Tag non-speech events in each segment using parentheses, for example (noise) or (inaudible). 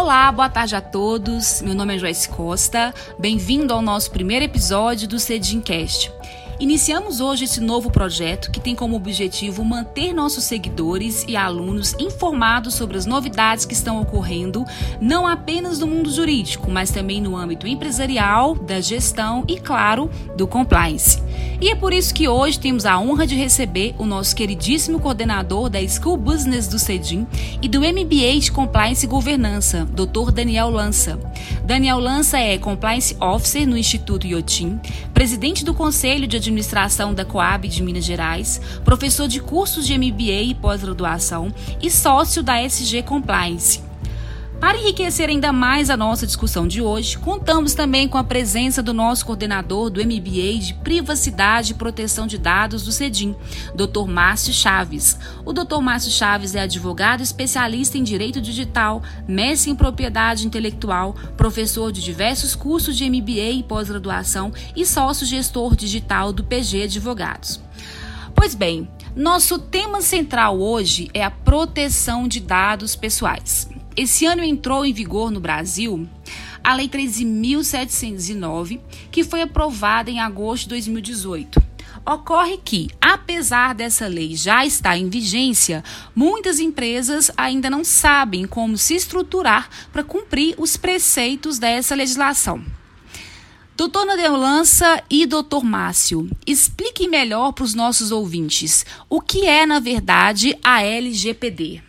Olá, boa tarde a todos. Meu nome é Joyce Costa. Bem-vindo ao nosso primeiro episódio do Cedincast. Iniciamos hoje esse novo projeto que tem como objetivo manter nossos seguidores e alunos informados sobre as novidades que estão ocorrendo, não apenas no mundo jurídico, mas também no âmbito empresarial, da gestão e, claro, do compliance. E é por isso que hoje temos a honra de receber o nosso queridíssimo coordenador da School Business do CEDIM e do MBA de Compliance e Governança, Dr. Daniel Lança. Daniel Lança é Compliance Officer no Instituto Iotim, presidente do Conselho de Administração da Coab de Minas Gerais, professor de cursos de MBA e pós-graduação e sócio da SG Compliance. Para enriquecer ainda mais a nossa discussão de hoje, contamos também com a presença do nosso coordenador do MBA de Privacidade e Proteção de Dados do CEDIM, Dr. Márcio Chaves. O Dr. Márcio Chaves é advogado especialista em direito digital, mestre em propriedade intelectual, professor de diversos cursos de MBA e pós-graduação e sócio gestor digital do PG Advogados. Pois bem, nosso tema central hoje é a proteção de dados pessoais. Esse ano entrou em vigor no Brasil a Lei 13.709, que foi aprovada em agosto de 2018. Ocorre que, apesar dessa lei já estar em vigência, muitas empresas ainda não sabem como se estruturar para cumprir os preceitos dessa legislação. Doutor Lança e doutor Márcio, expliquem melhor para os nossos ouvintes o que é, na verdade, a LGPD.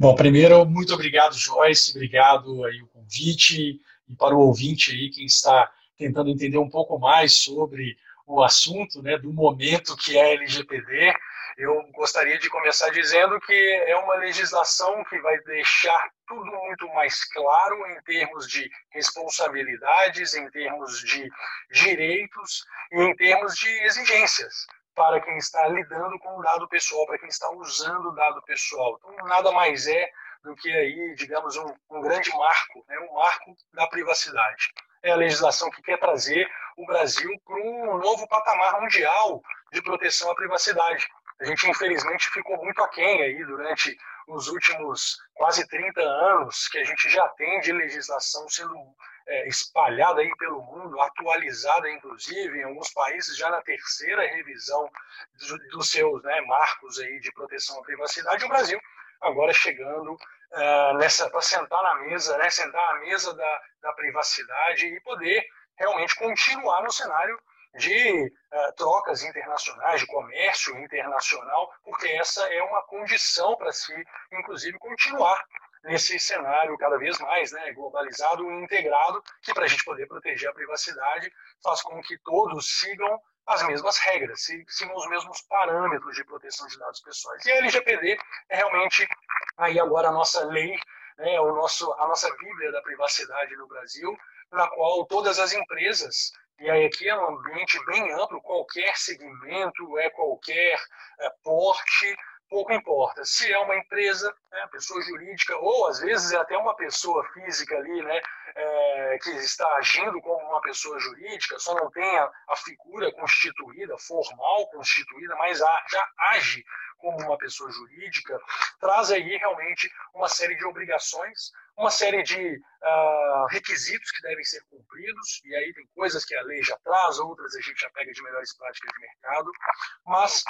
Bom, primeiro, muito obrigado, Joyce, obrigado aí o convite e para o ouvinte aí, quem está tentando entender um pouco mais sobre o assunto, né, do momento que é LGPD, eu gostaria de começar dizendo que é uma legislação que vai deixar tudo muito mais claro em termos de responsabilidades, em termos de direitos e em termos de exigências para quem está lidando com o dado pessoal, para quem está usando o dado pessoal. Então, nada mais é do que aí, digamos, um, um grande marco, né, um marco da privacidade. É a legislação que quer trazer o Brasil para um novo patamar mundial de proteção à privacidade. A gente, infelizmente, ficou muito aquém aí durante os últimos quase 30 anos que a gente já tem de legislação sendo é, espalhada aí pelo mundo, atualizada inclusive em alguns países já na terceira revisão dos, dos seus né, marcos aí de proteção à privacidade. O Brasil agora chegando uh, nessa para sentar na mesa, né, sentar à mesa da, da privacidade e poder realmente continuar no cenário de uh, trocas internacionais, de comércio internacional, porque essa é uma condição para se, inclusive, continuar nesse cenário cada vez mais né, globalizado e integrado, que para a gente poder proteger a privacidade faz com que todos sigam as mesmas regras, sigam os mesmos parâmetros de proteção de dados pessoais. E a LGPD é realmente aí agora a nossa lei, né, o nosso, a nossa bíblia da privacidade no Brasil, na qual todas as empresas e aí aqui é um ambiente bem amplo, qualquer segmento, é qualquer é, porte, pouco importa. Se é uma empresa, né, pessoa jurídica, ou às vezes é até uma pessoa física ali, né, é, que está agindo como uma pessoa jurídica, só não tem a, a figura constituída, formal constituída, mas a, já age como uma pessoa jurídica, traz aí realmente uma série de obrigações, uma série de uh, requisitos que devem ser cumpridos, e aí tem coisas que a lei já traz, outras a gente já pega de melhores práticas de mercado, mas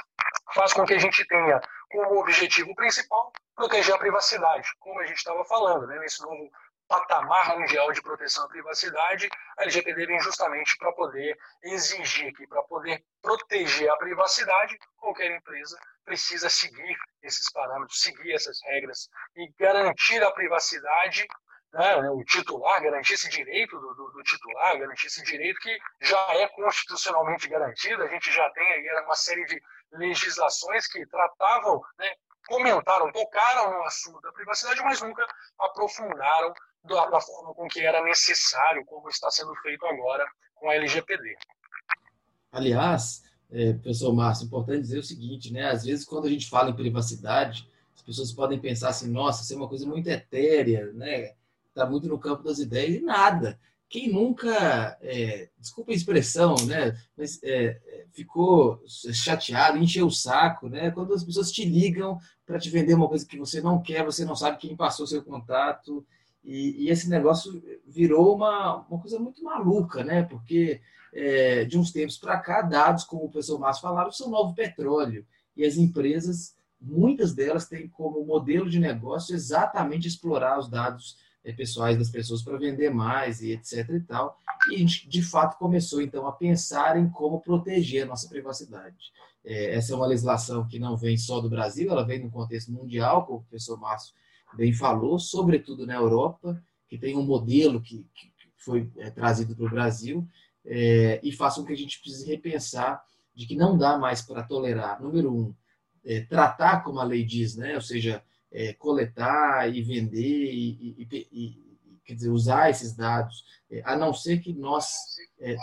faz com que a gente tenha como objetivo principal proteger a privacidade, como a gente estava falando, né, nesse novo patamar mundial de proteção à privacidade, a LGPD vem justamente para poder exigir que, para poder proteger a privacidade, qualquer empresa precisa seguir esses parâmetros, seguir essas regras e garantir a privacidade né, o titular, garantir esse direito do, do, do, titular, garantir esse direito que já é constitucionalmente garantido. A gente já tem aí uma série de legislações que tratavam, né, comentaram, tocaram no assunto da privacidade, mas nunca aprofundaram da, da forma com que era necessário, como está sendo feito agora com a LGPD. Aliás, é, professor Márcio, é importante dizer o seguinte, né? Às vezes, quando a gente fala em privacidade, as pessoas podem pensar assim, nossa, isso é uma coisa muito etérea, né? Está muito no campo das ideias e nada. Quem nunca, é, desculpa a expressão, né, mas é, ficou chateado, encheu o saco, né, quando as pessoas te ligam para te vender uma coisa que você não quer, você não sabe quem passou seu contato, e, e esse negócio virou uma, uma coisa muito maluca, né, porque é, de uns tempos para cá, dados, como o professor Márcio falaram, são novo petróleo, e as empresas, muitas delas têm como modelo de negócio exatamente explorar os dados é, pessoais das pessoas para vender mais e etc e tal. E a gente, de fato, começou, então, a pensar em como proteger a nossa privacidade. É, essa é uma legislação que não vem só do Brasil, ela vem no contexto mundial, como o professor Márcio bem falou, sobretudo na Europa, que tem um modelo que, que foi é, trazido para o Brasil, é, e faz com que a gente precise repensar de que não dá mais para tolerar, número um, tratar como a lei diz, né? ou seja, é, coletar e vender e, e, e, quer dizer, usar esses dados, é, a não ser que nós é,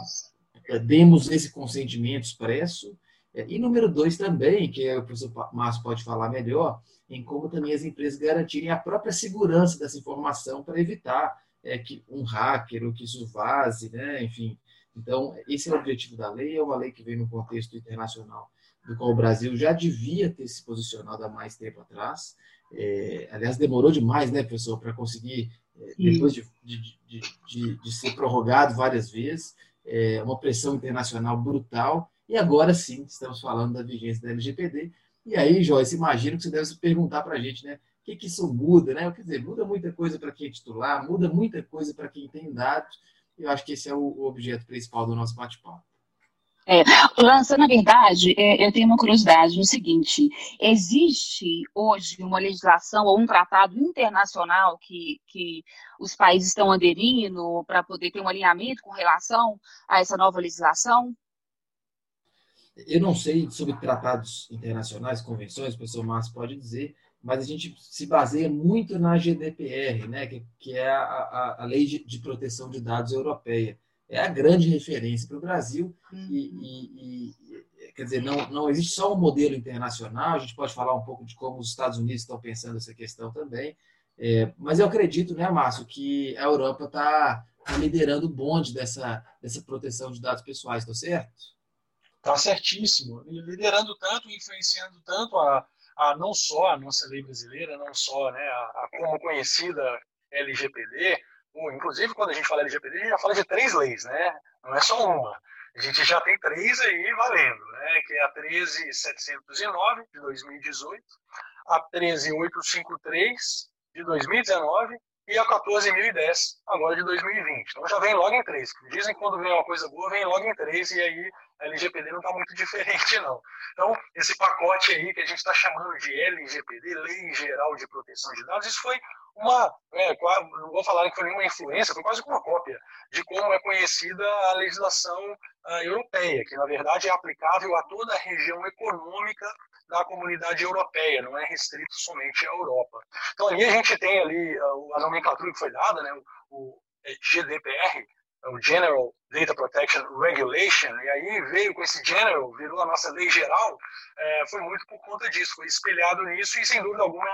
é, demos esse consentimento expresso. É, e número dois também, que o professor Márcio pode falar melhor, em como também as empresas garantirem a própria segurança dessa informação para evitar que um hacker ou que isso vaze, né? enfim. Então, esse é o objetivo da lei, é uma lei que vem no contexto internacional do qual o Brasil já devia ter se posicionado há mais tempo atrás. É, aliás, demorou demais, né, professor, para conseguir, é, depois de, de, de, de, ser prorrogado várias vezes, é, uma pressão internacional brutal, e agora sim estamos falando da vigência da LGPD. E aí, Joyce, imagino que você deve se perguntar para a gente, né? O que, que isso muda, né? Quer dizer, muda muita coisa para quem é titular, muda muita coisa para quem tem dados. Eu acho que esse é o, o objeto principal do nosso bate-papo. É, Lança, na verdade, é, eu tenho uma curiosidade no seguinte: existe hoje uma legislação ou um tratado internacional que, que os países estão aderindo para poder ter um alinhamento com relação a essa nova legislação? Eu não sei sobre tratados internacionais, convenções, o professor Márcio pode dizer, mas a gente se baseia muito na GDPR, né, que, que é a, a, a Lei de, de Proteção de Dados Europeia é a grande referência para o Brasil uhum. e, e, e, quer dizer não, não existe só um modelo internacional a gente pode falar um pouco de como os Estados Unidos estão pensando essa questão também é, mas eu acredito né Márcio que a Europa está tá liderando o bonde dessa dessa proteção de dados pessoais estou certo Está certíssimo liderando tanto influenciando tanto a, a não só a nossa lei brasileira não só né a, a como conhecida LGPD inclusive quando a gente fala LGPD, a gente já fala de três leis, né? Não é só uma. A gente já tem três aí valendo, né? Que é a 13709 de 2018, a 13853 de 2019 e a 14.010 agora de 2020. Então já vem logo em três. Dizem que quando vem uma coisa boa, vem logo em três e aí a LGPD não está muito (laughs) diferente, não. Então, esse pacote aí que a gente está chamando de LGPD, Lei Geral de Proteção de Dados, isso foi uma, é, não vou falar que foi nenhuma influência, foi quase uma cópia de como é conhecida a legislação uh, europeia, que na verdade é aplicável a toda a região econômica da comunidade europeia, não é restrito somente à Europa. Então ali a gente tem ali uh, a nomenclatura que foi dada, né, o, o GDPR, o General Data Protection Regulation, e aí veio com esse General, virou a nossa lei geral, é, foi muito por conta disso, foi espelhado nisso, e sem dúvida alguma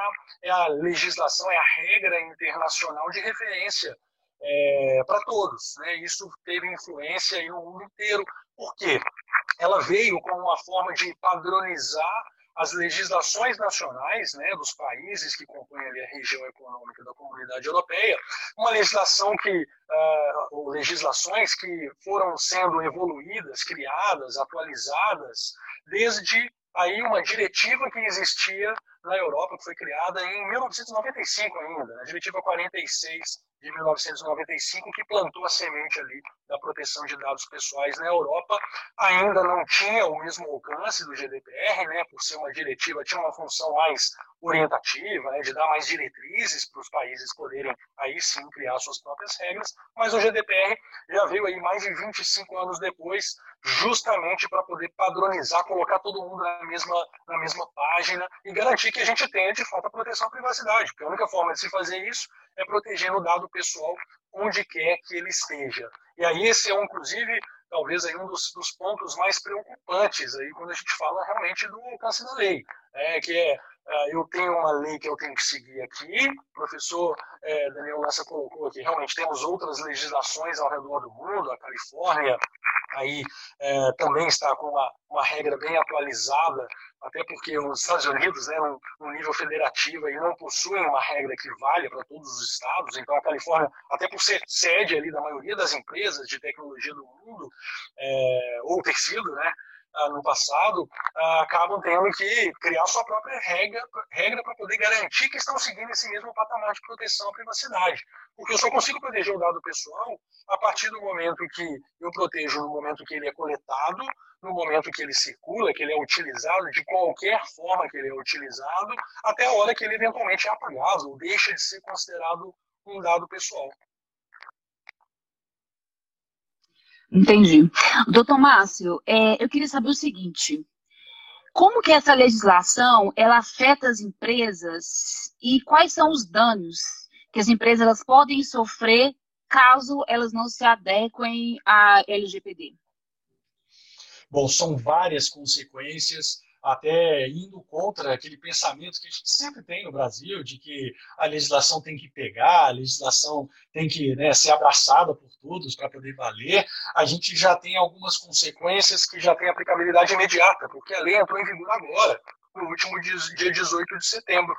é a, legislação, é a regra internacional de referência é, para todos. Né? Isso teve influência no mundo inteiro. Por quê? Ela veio com uma forma de padronizar as legislações nacionais né, dos países que compõem a região econômica da comunidade europeia, uma legislação que, uh, legislações que foram sendo evoluídas, criadas, atualizadas, desde aí uma diretiva que existia na Europa, que foi criada em 1995 ainda, a Diretiva 46 de 1995, que plantou a semente ali da proteção de dados pessoais na Europa. Ainda não tinha o mesmo alcance do GDPR, né, por ser uma diretiva, tinha uma função mais orientativa, né, de dar mais diretrizes para os países poderem aí sim criar suas próprias regras, mas o GDPR já veio aí mais de 25 anos depois, justamente para poder padronizar, colocar todo mundo na mesma, na mesma página e garantir que a gente tenha de fato a proteção à privacidade, porque a única forma de se fazer isso é protegendo o dado pessoal onde quer que ele esteja. E aí esse é, inclusive, talvez aí um dos, dos pontos mais preocupantes aí quando a gente fala realmente do alcance da lei. é, que é ah, eu tenho uma lei que eu tenho que seguir aqui, o professor é, Daniel Lassa colocou aqui, realmente temos outras legislações ao redor do mundo, a Califórnia aí é, também está com uma, uma regra bem atualizada, até porque os Estados Unidos, né, no, no nível federativo, aí, não possuem uma regra que valha para todos os estados, então a Califórnia, até por ser sede ali da maioria das empresas de tecnologia do mundo, é, ou ter sido, né, ah, no passado, ah, acabam tendo que criar sua própria regra, regra para poder garantir que estão seguindo esse mesmo patamar de proteção à privacidade. Porque eu só consigo proteger o dado pessoal a partir do momento que eu protejo no momento que ele é coletado, no momento que ele circula, que ele é utilizado, de qualquer forma que ele é utilizado, até a hora que ele eventualmente é apagado ou deixa de ser considerado um dado pessoal. Entendi. Doutor Márcio, é, eu queria saber o seguinte: como que essa legislação ela afeta as empresas e quais são os danos que as empresas podem sofrer caso elas não se adequem à LGPD? Bom, são várias consequências até indo contra aquele pensamento que a gente sempre tem no Brasil, de que a legislação tem que pegar, a legislação tem que né, ser abraçada por todos para poder valer, a gente já tem algumas consequências que já têm aplicabilidade imediata, porque a lei entrou em vigor agora no último dia 18 de setembro.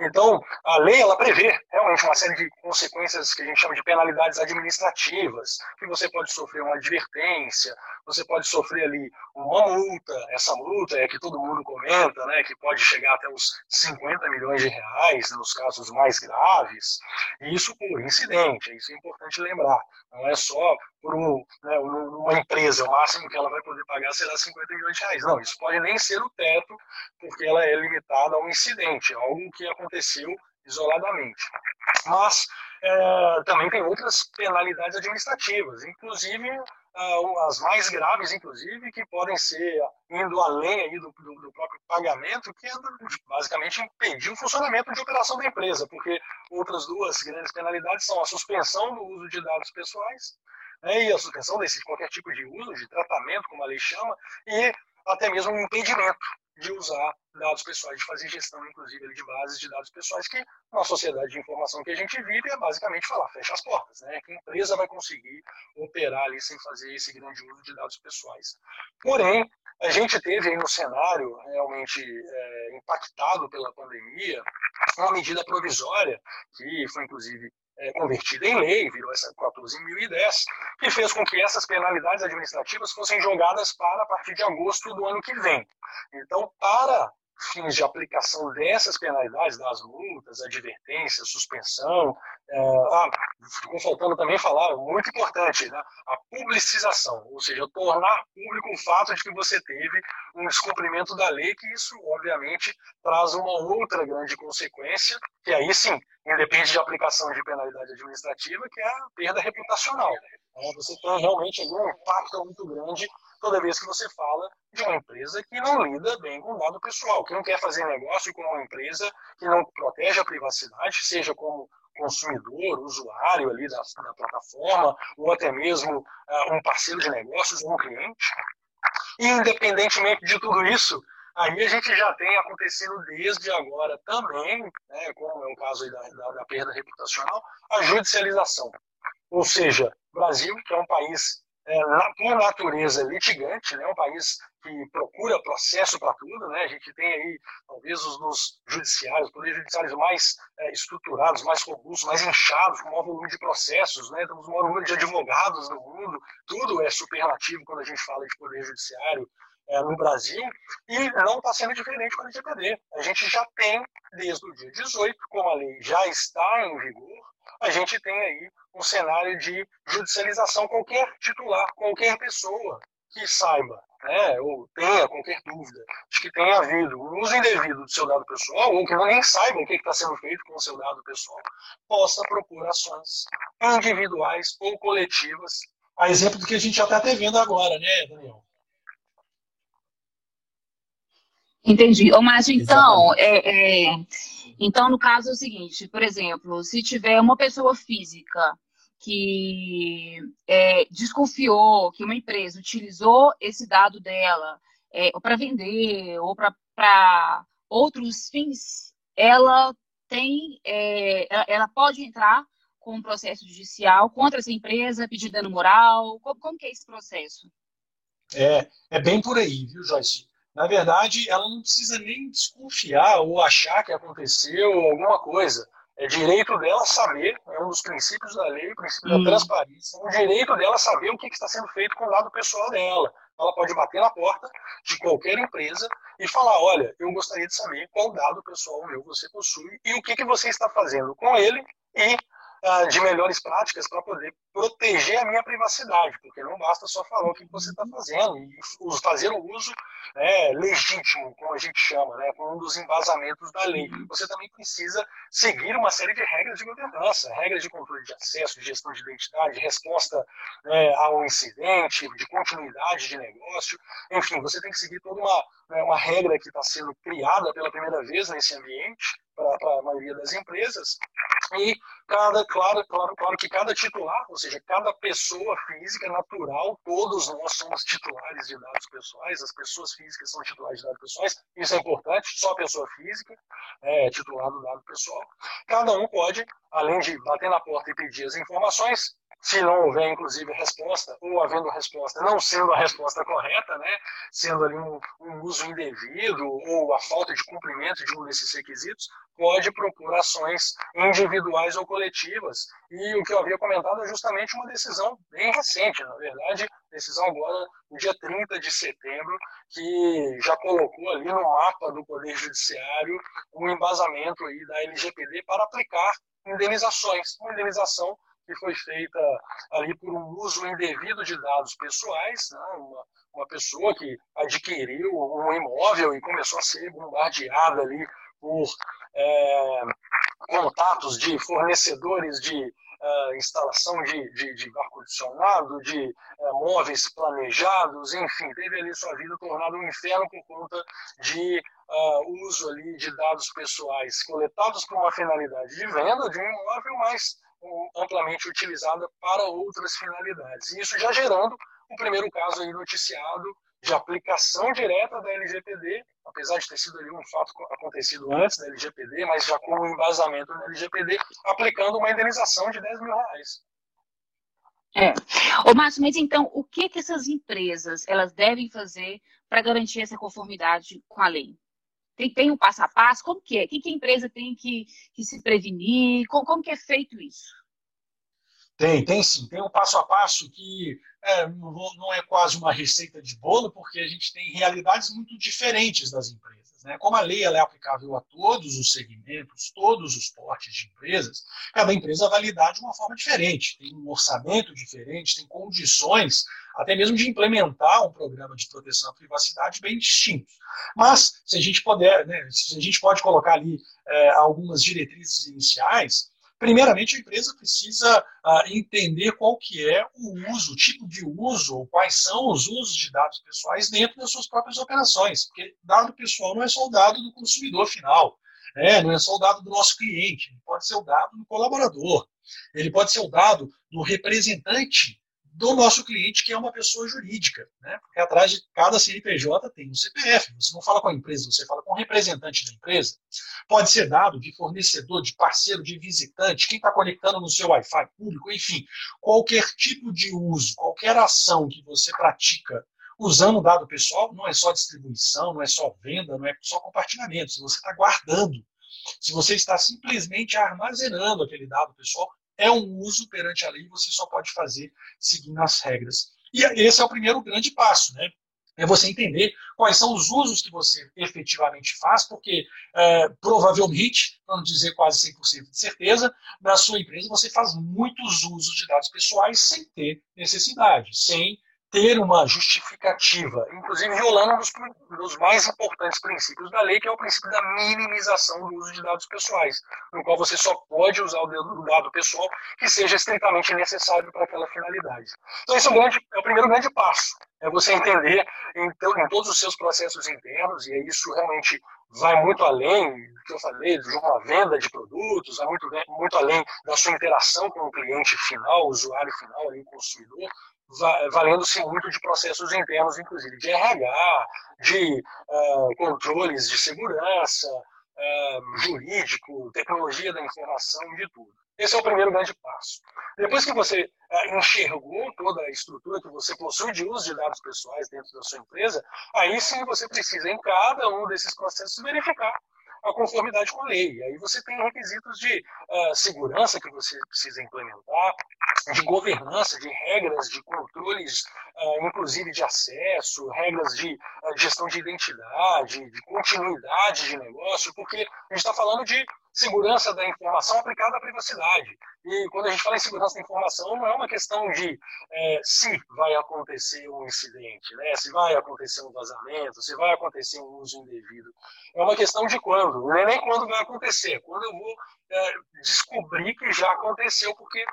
Então, a lei ela prevê realmente uma série de consequências que a gente chama de penalidades administrativas, que você pode sofrer uma advertência, você pode sofrer ali uma multa, essa multa é que todo mundo comenta, né, que pode chegar até os 50 milhões de reais nos casos mais graves, e isso por incidente, isso é importante lembrar, não é só por um, né, uma empresa, o máximo que ela vai poder pagar será 50 milhões de reais, não, isso pode nem ser o teto, porque ela é limitada a um incidente, algo que aconteceu isoladamente. Mas é, também tem outras penalidades administrativas, inclusive as mais graves, inclusive, que podem ser indo além aí do, do, do, próprio pagamento, que é basicamente impedir o funcionamento de operação da empresa, porque outras duas grandes penalidades são a suspensão do uso de dados pessoais né, e a suspensão desse qualquer tipo de uso, de tratamento, como a lei chama, e até mesmo um impedimento de usar dados pessoais, de fazer gestão, inclusive, de bases de dados pessoais, que na sociedade de informação que a gente vive é basicamente falar, fecha as portas, né? Que empresa vai conseguir operar ali sem fazer esse grande uso de dados pessoais. Porém, a gente teve aí no cenário realmente é, impactado pela pandemia uma medida provisória, que foi inclusive é, convertida em lei, virou essa 14.010, que fez com que essas penalidades administrativas fossem jogadas para a partir de agosto do ano que vem. Então, para fins de aplicação dessas penalidades, das multas, advertências, suspensão. É, ah, ficou faltando também falar, muito importante, né, a publicização, ou seja, tornar público o fato de que você teve um descumprimento da lei, que isso, obviamente, traz uma outra grande consequência, que aí sim, independe de aplicação de penalidade administrativa, que é a perda reputacional. Né? Você tem realmente um impacto muito grande toda vez que você fala de uma empresa que não lida bem com dado pessoal, que não quer fazer negócio com uma empresa que não protege a privacidade, seja como consumidor, usuário ali da, da plataforma, ou até mesmo uh, um parceiro de negócios um cliente. E, independentemente de tudo isso, aí a gente já tem acontecendo desde agora também, né, como é o caso da, da, da perda reputacional, a judicialização. Ou seja, o Brasil, que é um país é, por natureza litigante, né, um país que procura processo para tudo, né, a gente tem aí talvez os nos judiciários, poderes judiciários mais é, estruturados, mais robustos, mais inchados, com maior volume de processos, né, temos o maior número de advogados no mundo, tudo é superlativo quando a gente fala de poder judiciário é, no Brasil, e não está sendo diferente com a LGPD. A gente já tem, desde o dia 18, como a lei já está em vigor, a gente tem aí um cenário de judicialização. Qualquer titular, qualquer pessoa que saiba, né, ou tenha qualquer dúvida de que tenha havido um uso indevido do seu dado pessoal, ou que não nem saiba o que está sendo feito com o seu dado pessoal, possa propor ações individuais ou coletivas. A exemplo do que a gente já está até vendo agora, né, Daniel? Entendi. Ô, mas então, é, é, então, no caso é o seguinte, por exemplo, se tiver uma pessoa física que é, desconfiou que uma empresa utilizou esse dado dela é, para vender ou para outros fins, ela tem, é, ela pode entrar com um processo judicial contra essa empresa, pedir dano moral? Como, como que é esse processo? É, é bem por aí, viu, Joyce? Na verdade, ela não precisa nem desconfiar ou achar que aconteceu alguma coisa. É direito dela saber, é um dos princípios da lei, o princípio hum. da transparência, é o direito dela saber o que está sendo feito com o dado pessoal dela. Ela pode bater na porta de qualquer empresa e falar: olha, eu gostaria de saber qual dado pessoal meu você possui e o que, que você está fazendo com ele e de melhores práticas para poder proteger a minha privacidade, porque não basta só falar o que você está fazendo e fazer o uso né, legítimo, como a gente chama, né, com um dos embasamentos da lei. Você também precisa seguir uma série de regras de governança, regras de controle de acesso, de gestão de identidade, resposta né, ao incidente, de continuidade de negócio, enfim, você tem que seguir toda uma, né, uma regra que está sendo criada pela primeira vez nesse ambiente para a maioria das empresas e cada claro, claro, claro que cada titular, ou seja, cada pessoa física natural, todos nós somos titulares de dados pessoais, as pessoas físicas são titulares de dados pessoais, isso é importante, só a pessoa física é titular do dado pessoal. Cada um pode, além de bater na porta e pedir as informações, se não houver, inclusive, resposta, ou havendo resposta, não sendo a resposta correta, né, sendo ali um, um, uso indevido ou a falta de cumprimento de um desses requisitos, pode propor ações individuais ou coletivas. E o que eu havia comentado é justamente uma decisão bem recente, na verdade, decisão agora no dia 30 de setembro, que já colocou ali no mapa do Poder Judiciário um embasamento aí da LGPD para aplicar indenizações, uma indenização que foi feita ali por um uso indevido de dados pessoais, né? uma, uma pessoa que adquiriu um imóvel e começou a ser bombardeada ali por é, contatos de fornecedores de uh, instalação de, de, de ar-condicionado, de uh, móveis planejados, enfim, teve ali sua vida tornada um inferno por conta de uh, uso ali de dados pessoais coletados para uma finalidade de venda de um imóvel, mas amplamente utilizada para outras finalidades. E isso já gerando um primeiro caso aí noticiado de aplicação direta da LGPD, apesar de ter sido ali um fato acontecido antes da LGPD, mas já com o embasamento da LGPD, aplicando uma indenização de 10 mil reais. É. Ô, Márcio, mas então, o que, que essas empresas elas devem fazer para garantir essa conformidade com a lei? Tem, tem um passo a passo? Como que é? O que, que a empresa tem que, que se prevenir? Como, como que é feito isso? Tem, tem sim. Tem um passo a passo que é, não é quase uma receita de bolo, porque a gente tem realidades muito diferentes das empresas. Né? Como a lei é aplicável a todos os segmentos, todos os portes de empresas, cada empresa vai lidar de uma forma diferente, tem um orçamento diferente, tem condições até mesmo de implementar um programa de proteção à privacidade bem distintos. Mas, se a gente puder, né, se a gente pode colocar ali é, algumas diretrizes iniciais, Primeiramente, a empresa precisa ah, entender qual que é o uso, o tipo de uso, quais são os usos de dados pessoais dentro das suas próprias operações. Porque dado pessoal não é só o dado do consumidor final, né? não é só o dado do nosso cliente, pode ser o dado do colaborador, ele pode ser o dado do representante do nosso cliente, que é uma pessoa jurídica. Né? Porque atrás de cada CNPJ tem um CPF. Você não fala com a empresa, você fala com o representante da empresa. Pode ser dado de fornecedor, de parceiro, de visitante, quem está conectando no seu Wi-Fi público, enfim. Qualquer tipo de uso, qualquer ação que você pratica usando dado pessoal, não é só distribuição, não é só venda, não é só compartilhamento. Se você está guardando, se você está simplesmente armazenando aquele dado pessoal, é um uso perante a lei, você só pode fazer seguindo as regras. E esse é o primeiro grande passo, né? É você entender quais são os usos que você efetivamente faz, porque é, provavelmente, para dizer quase 100% de certeza, na sua empresa você faz muitos usos de dados pessoais sem ter necessidade, sem ter uma justificativa, inclusive violando um dos, dos, mais importantes princípios da lei, que é o princípio da minimização do uso de dados pessoais, no qual você só pode usar o dado pessoal que seja estritamente necessário para aquela finalidade. Então, esse é grande, é o primeiro grande passo, é você entender em, em todos os seus processos internos, e isso realmente vai muito além do que eu falei, de uma venda de produtos, vai muito, muito além da sua interação com o cliente final, o usuário final, o consumidor, valendo-se muito de processos internos, inclusive de RH, de uh, controles de segurança, uh, jurídico, tecnologia da informação, de tudo. Esse é o primeiro grande passo. Depois que você uh, enxergou toda a estrutura que você possui de uso de dados pessoais dentro da sua empresa, aí sim você precisa, em cada um desses processos, verificar a conformidade com a lei. Aí você tem requisitos de uh, segurança que você precisa implementar, de governança, de regras, de controles, uh, inclusive de acesso, regras de uh, gestão de identidade, de continuidade de negócio, porque a gente está falando de segurança da informação aplicada à privacidade. E quando a gente fala em segurança da informação, não é uma questão de é, se vai acontecer um incidente, né? se vai acontecer um vazamento, se vai acontecer um uso indevido. É uma questão de quando. Não é nem quando vai acontecer, quando eu vou é, descobrir que já aconteceu, porque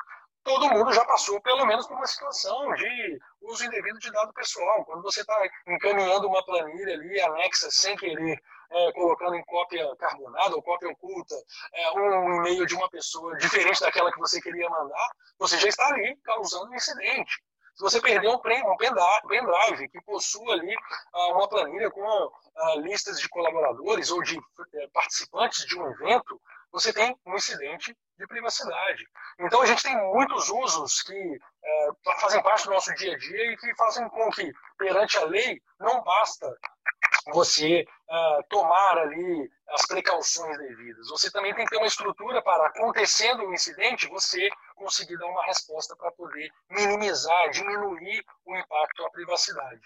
todo mundo já passou pelo menos por uma situação de uso indevido de dado pessoal. Quando você está encaminhando uma planilha ali anexa sem querer é, colocando em cópia carbonada ou cópia oculta é, um e-mail de uma pessoa diferente daquela que você queria mandar, você já está ali causando um incidente. Se você perder um, um pendrive que possua ali ah, uma planilha com ah, listas de colaboradores ou de eh, participantes de um evento, você tem um incidente de privacidade. Então a gente tem muitos usos que é, fazem parte do nosso dia a dia e que fazem com que, perante a lei, não basta você uh, tomar ali as precauções devidas. Você também tem que ter uma estrutura para, acontecendo um incidente, você conseguir dar uma resposta para poder minimizar, diminuir o impacto à privacidade.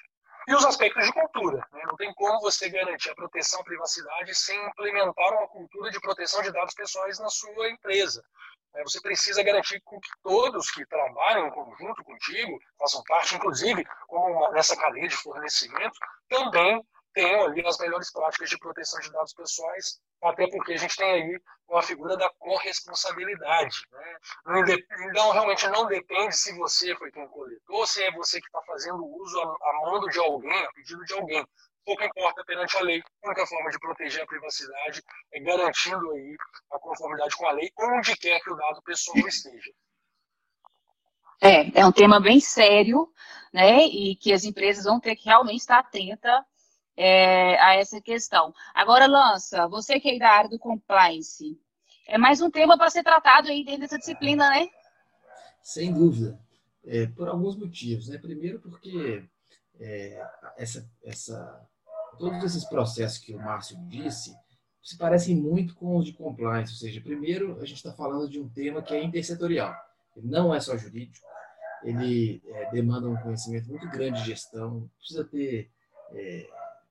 E os aspectos de cultura. Né? Não tem como você garantir a proteção à privacidade sem implementar uma cultura de proteção de dados pessoais na sua empresa. Né? Você precisa garantir que todos que trabalham em conjunto contigo, façam parte, inclusive, como nessa cadeia de fornecimento, também tenham ali as melhores práticas de proteção de dados pessoais, até porque a gente tem aí uma figura da corresponsabilidade. Né? Então, realmente não depende se você foi quem coletou, se é você que está fazendo uso a, mando de alguém, a pedido de alguém. Pouco importa perante a lei. A única forma de proteger a privacidade é garantindo aí a conformidade com a lei, onde quer que o dado pessoal esteja. É, é um tema bem sério, né? E que as empresas vão ter que realmente estar atentas é, a essa questão. Agora, Lança, você que é da área do compliance, é mais um tema para ser tratado aí dentro dessa disciplina, né? Sem dúvida. É, por alguns motivos. Né? Primeiro, porque é, essa, essa, todos esses processos que o Márcio disse se parecem muito com os de compliance. Ou seja, primeiro, a gente está falando de um tema que é intersetorial. Ele não é só jurídico, ele é, demanda um conhecimento muito grande de gestão, precisa ter é,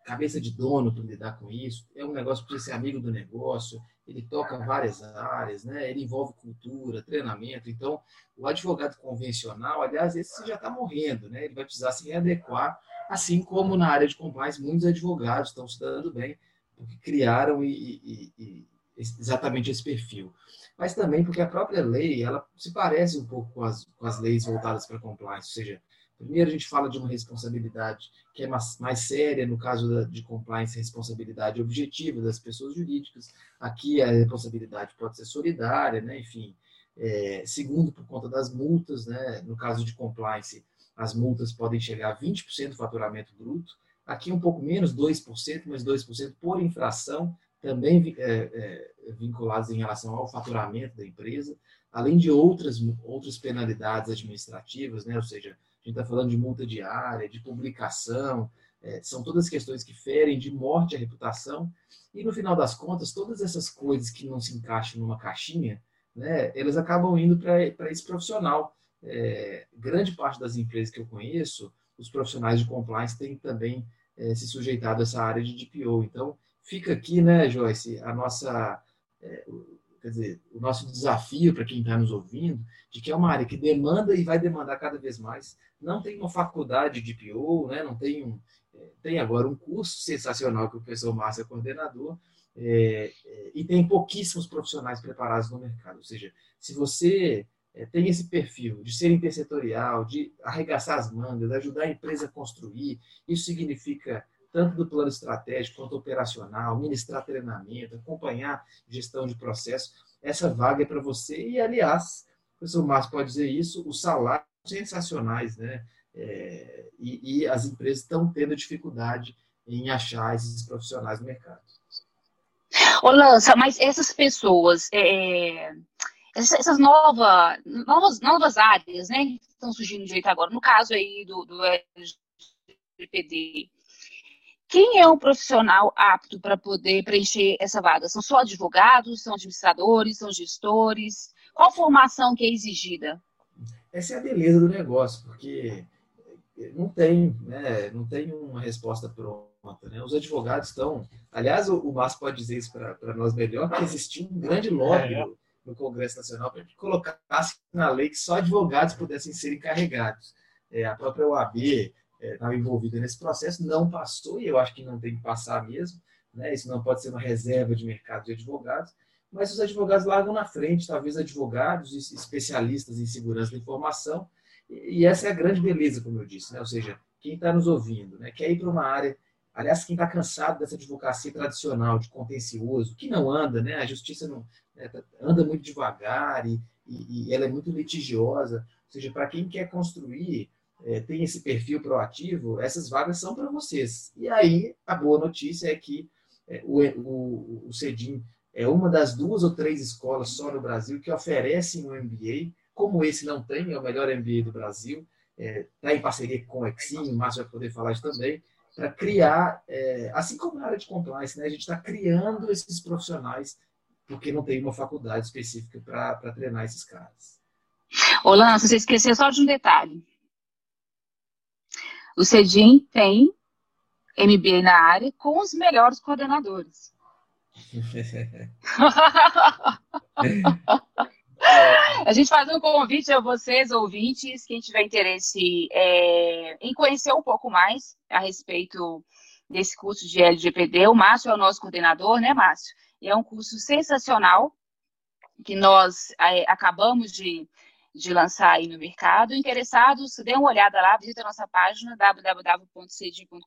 cabeça de dono para lidar com isso, é um negócio precisa ser amigo do negócio, ele toca várias áreas, né? ele envolve cultura, treinamento. Então, o advogado convencional, aliás, esse já está morrendo, né? ele vai precisar se readequar, assim como na área de compliance, muitos advogados estão se dando bem, porque criaram e, e, e exatamente esse perfil. Mas também porque a própria lei, ela se parece um pouco com as, com as leis voltadas para compliance, ou seja, Primeiro, a gente fala de uma responsabilidade que é mais, mais séria, no caso da, de compliance, responsabilidade objetiva das pessoas jurídicas. Aqui, a responsabilidade pode ser solidária, né? enfim. É, segundo, por conta das multas, né? no caso de compliance, as multas podem chegar a 20% do faturamento bruto. Aqui, um pouco menos, 2%, mas 2% por infração, também é, é, vinculados em relação ao faturamento da empresa, além de outras, outras penalidades administrativas, né? ou seja, gente está falando de multa diária, de publicação, é, são todas questões que ferem de morte à reputação. E no final das contas, todas essas coisas que não se encaixam numa caixinha, né, elas acabam indo para esse profissional. É, grande parte das empresas que eu conheço, os profissionais de compliance têm também é, se sujeitado a essa área de DPO. Então, fica aqui, né, Joyce, a nossa, é, quer dizer, o nosso desafio para quem está nos ouvindo, de que é uma área que demanda e vai demandar cada vez mais. Não tem uma faculdade de PO, né? não tem um, é, tem agora um curso sensacional que o professor Márcio é coordenador, é, é, e tem pouquíssimos profissionais preparados no mercado. Ou seja, se você é, tem esse perfil de ser intersetorial, de arregaçar as mangas, ajudar a empresa a construir, isso significa tanto do plano estratégico quanto operacional, ministrar treinamento, acompanhar gestão de processo. Essa vaga é para você. E, aliás, o professor Márcio pode dizer isso, os salários sensacionais, né? é, e, e, as empresas estão tendo dificuldade em achar esses profissionais no mercado. Ô, Lança, mas essas pessoas, é, essas nova, novas, novas áreas, né, que estão surgindo de jeito agora, no caso aí do, do LGPD, quem é um profissional apto para poder preencher essa vaga? São só advogados, são administradores, são gestores? Qual formação que é exigida? Essa é a beleza do negócio, porque não tem, né, não tem uma resposta pronta. Né? Os advogados estão. Aliás, o, o Márcio pode dizer isso para nós melhor, que existiu um grande lobby é. no, no, Congresso Nacional para que colocasse na lei que só advogados pudessem ser encarregados. É, a própria OAB estava é, envolvida nesse processo, não passou, e eu acho que não tem que passar mesmo. Né? Isso não pode ser uma reserva de mercado de advogados, mas os advogados largam na frente, talvez advogados e especialistas em segurança da informação, e essa é a grande beleza, como eu disse, né? ou seja, quem está nos ouvindo, né? quer ir para uma área, aliás, quem está cansado dessa advocacia tradicional, de contencioso, que não anda, né? a justiça não né? Tá, anda muito devagar e, e, e ela é muito litigiosa, ou seja, para quem quer construir, é, tem esse perfil proativo, essas vagas são para vocês. E aí, a boa notícia é que é, o, o, o CEDIM é uma das duas ou três escolas só no Brasil que oferecem um MBA como esse não tem, é o melhor MBA do Brasil, está é, tá em parceria com o Exim, o Márcio vai poder falar isso também, para criar, é, assim como na área de compliance, né, a gente está criando esses profissionais, porque não tem uma faculdade específica para treinar esses caras. Ô, Lance, você esqueceu só de um detalhe. O CEDIM tem MBA na área com os melhores coordenadores. (laughs) A gente faz um convite a vocês, ouvintes, quem tiver interesse é, em conhecer um pouco mais a respeito desse curso de LGPD. O Márcio é o nosso coordenador, né, Márcio? E é um curso sensacional que nós é, acabamos de, de lançar aí no mercado. Interessados, dê uma olhada lá, visita a nossa página www.cedi.com.br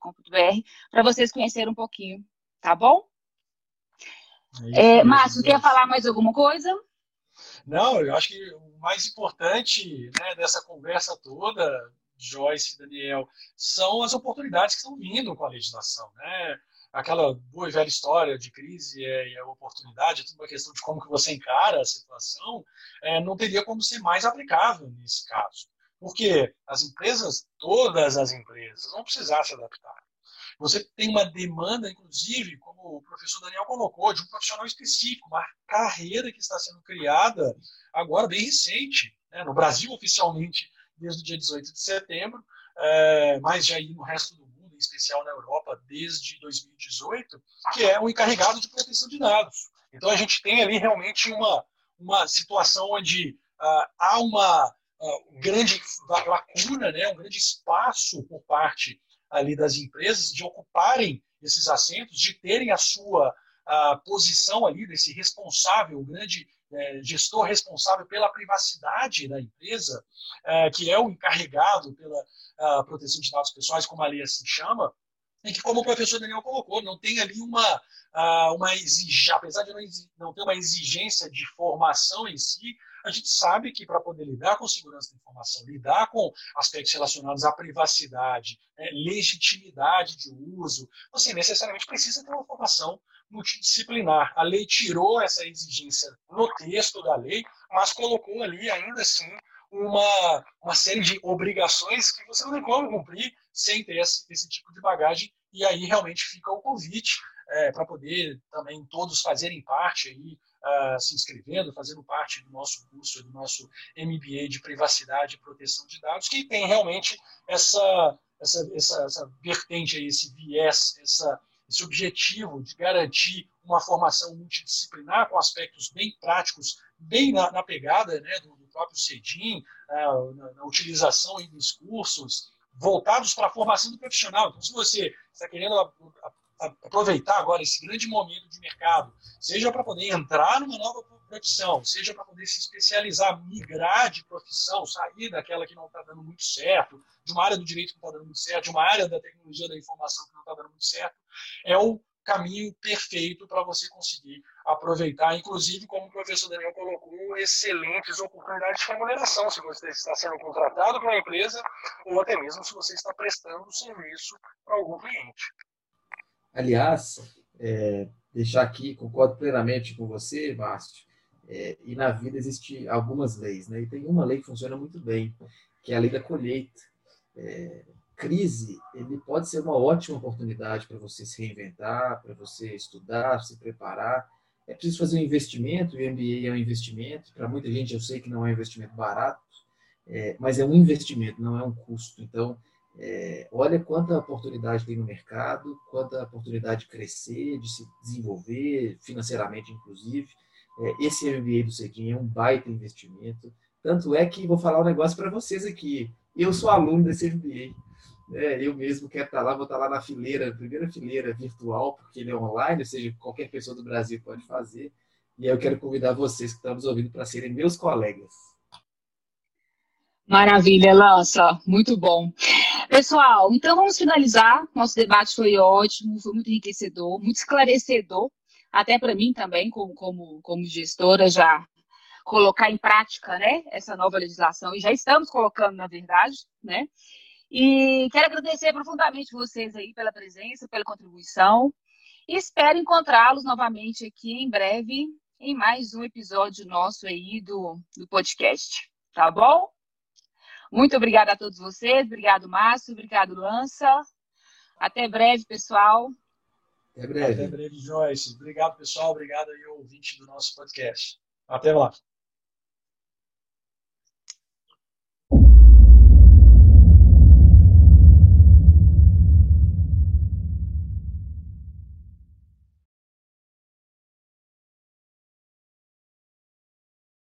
para vocês conhecerem um pouquinho, tá bom? É, é Márcio, quer falar mais alguma coisa? Não, eu acho que o mais importante né, dessa conversa toda, Joyce e Daniel, são as oportunidades que estão vindo com a legislação. Né? Aquela boa e velha história de crise e a oportunidade, é tudo uma questão de como que você encara a situação, é, não teria como ser mais aplicável nesse caso. Porque as empresas, todas as empresas, vão precisar se adaptar. Você tem uma demanda, inclusive, como o professor Daniel colocou, de um profissional específico, uma carreira que está sendo criada agora, bem recente, né? no Brasil, oficialmente, desde o dia 18 de setembro, é, mas já aí no resto do especial na Europa, desde 2018, que é o encarregado de proteção de dados. Então, a gente tem ali realmente uma, uma situação onde uh, há uma uh, grande lacuna, né, um grande espaço por parte ali das empresas de ocuparem esses assentos, de terem a sua a posição ali desse responsável, o grande gestor responsável pela privacidade da empresa, é, que é o encarregado pela proteção de dados pessoais, como a lei assim chama, e que, como o professor Daniel colocou, não tem ali uma, uma exigência, apesar de não ter uma exigência de formação em si, a gente sabe que para poder lidar com segurança da informação, lidar com aspectos relacionados à privacidade, né, legitimidade de uso, você necessariamente precisa ter uma formação multidisciplinar. A lei tirou essa exigência no texto da lei, mas colocou ali ainda assim uma, uma série de obrigações que você não tem como cumprir sem ter esse, esse tipo de bagagem. E aí realmente fica o convite é, para poder também todos fazerem parte aí uh, se inscrevendo, fazendo parte do nosso curso, do nosso MBA de privacidade e proteção de dados, que tem realmente essa, essa, essa, essa vertente, aí, esse viés, essa, esse objetivo de garantir uma formação multidisciplinar com aspectos bem práticos, bem na, na pegada né, do, do, próprio CEDIM, uh, na, na, utilização dos cursos voltados para a formação do profissional. Então, se você está querendo aproveitar agora esse grande momento de mercado, seja para poder entrar numa nova profissão, seja para poder se especializar, migrar de profissão, sair daquela que não está dando muito certo, de uma área do direito que não está dando muito certo, de uma área da tecnologia da informação que não está dando muito certo, é o caminho perfeito para você conseguir aproveitar, inclusive, como o professor Daniel colocou, excelentes oportunidades de remuneração, se você está sendo contratado por uma empresa ou até mesmo se você está prestando serviço para algum cliente. Aliás, é, deixar aqui, concordo plenamente com você, Márcio, é, e na vida existem algumas leis, né? e tem uma lei que funciona muito bem, que é a lei da colheita. É, crise, ele pode ser uma ótima oportunidade para você se reinventar, para você estudar, se preparar. É preciso fazer um investimento, o MBA é um investimento. Para muita gente, eu sei que não é um investimento barato, é, mas é um investimento, não é um custo. Então, é, olha quanta oportunidade tem no mercado, quanta oportunidade de crescer, de se desenvolver financeiramente, inclusive. É, esse MBA do Cedinho é um baita investimento. Tanto é que vou falar um negócio para vocês aqui. Eu sou aluno desse MBA. É, eu mesmo quero estar lá, vou estar lá na fileira, primeira fileira virtual, porque ele é online, ou seja, qualquer pessoa do Brasil pode fazer. E aí eu quero convidar vocês que estão nos ouvindo para serem meus colegas. Maravilha, Lança, muito bom. Pessoal, então vamos finalizar. Nosso debate foi ótimo, foi muito enriquecedor, muito esclarecedor, até para mim também, como, como, como gestora, já colocar em prática né, essa nova legislação, e já estamos colocando, na verdade, né? E quero agradecer profundamente vocês aí pela presença, pela contribuição. E espero encontrá-los novamente aqui em breve em mais um episódio nosso aí do, do podcast. Tá bom? Muito obrigada a todos vocês. Obrigado, Márcio. Obrigado, Lança. Até breve, pessoal. Até breve. Até breve, Joyce. Obrigado, pessoal. Obrigado aí, ouvinte do nosso podcast. Até lá.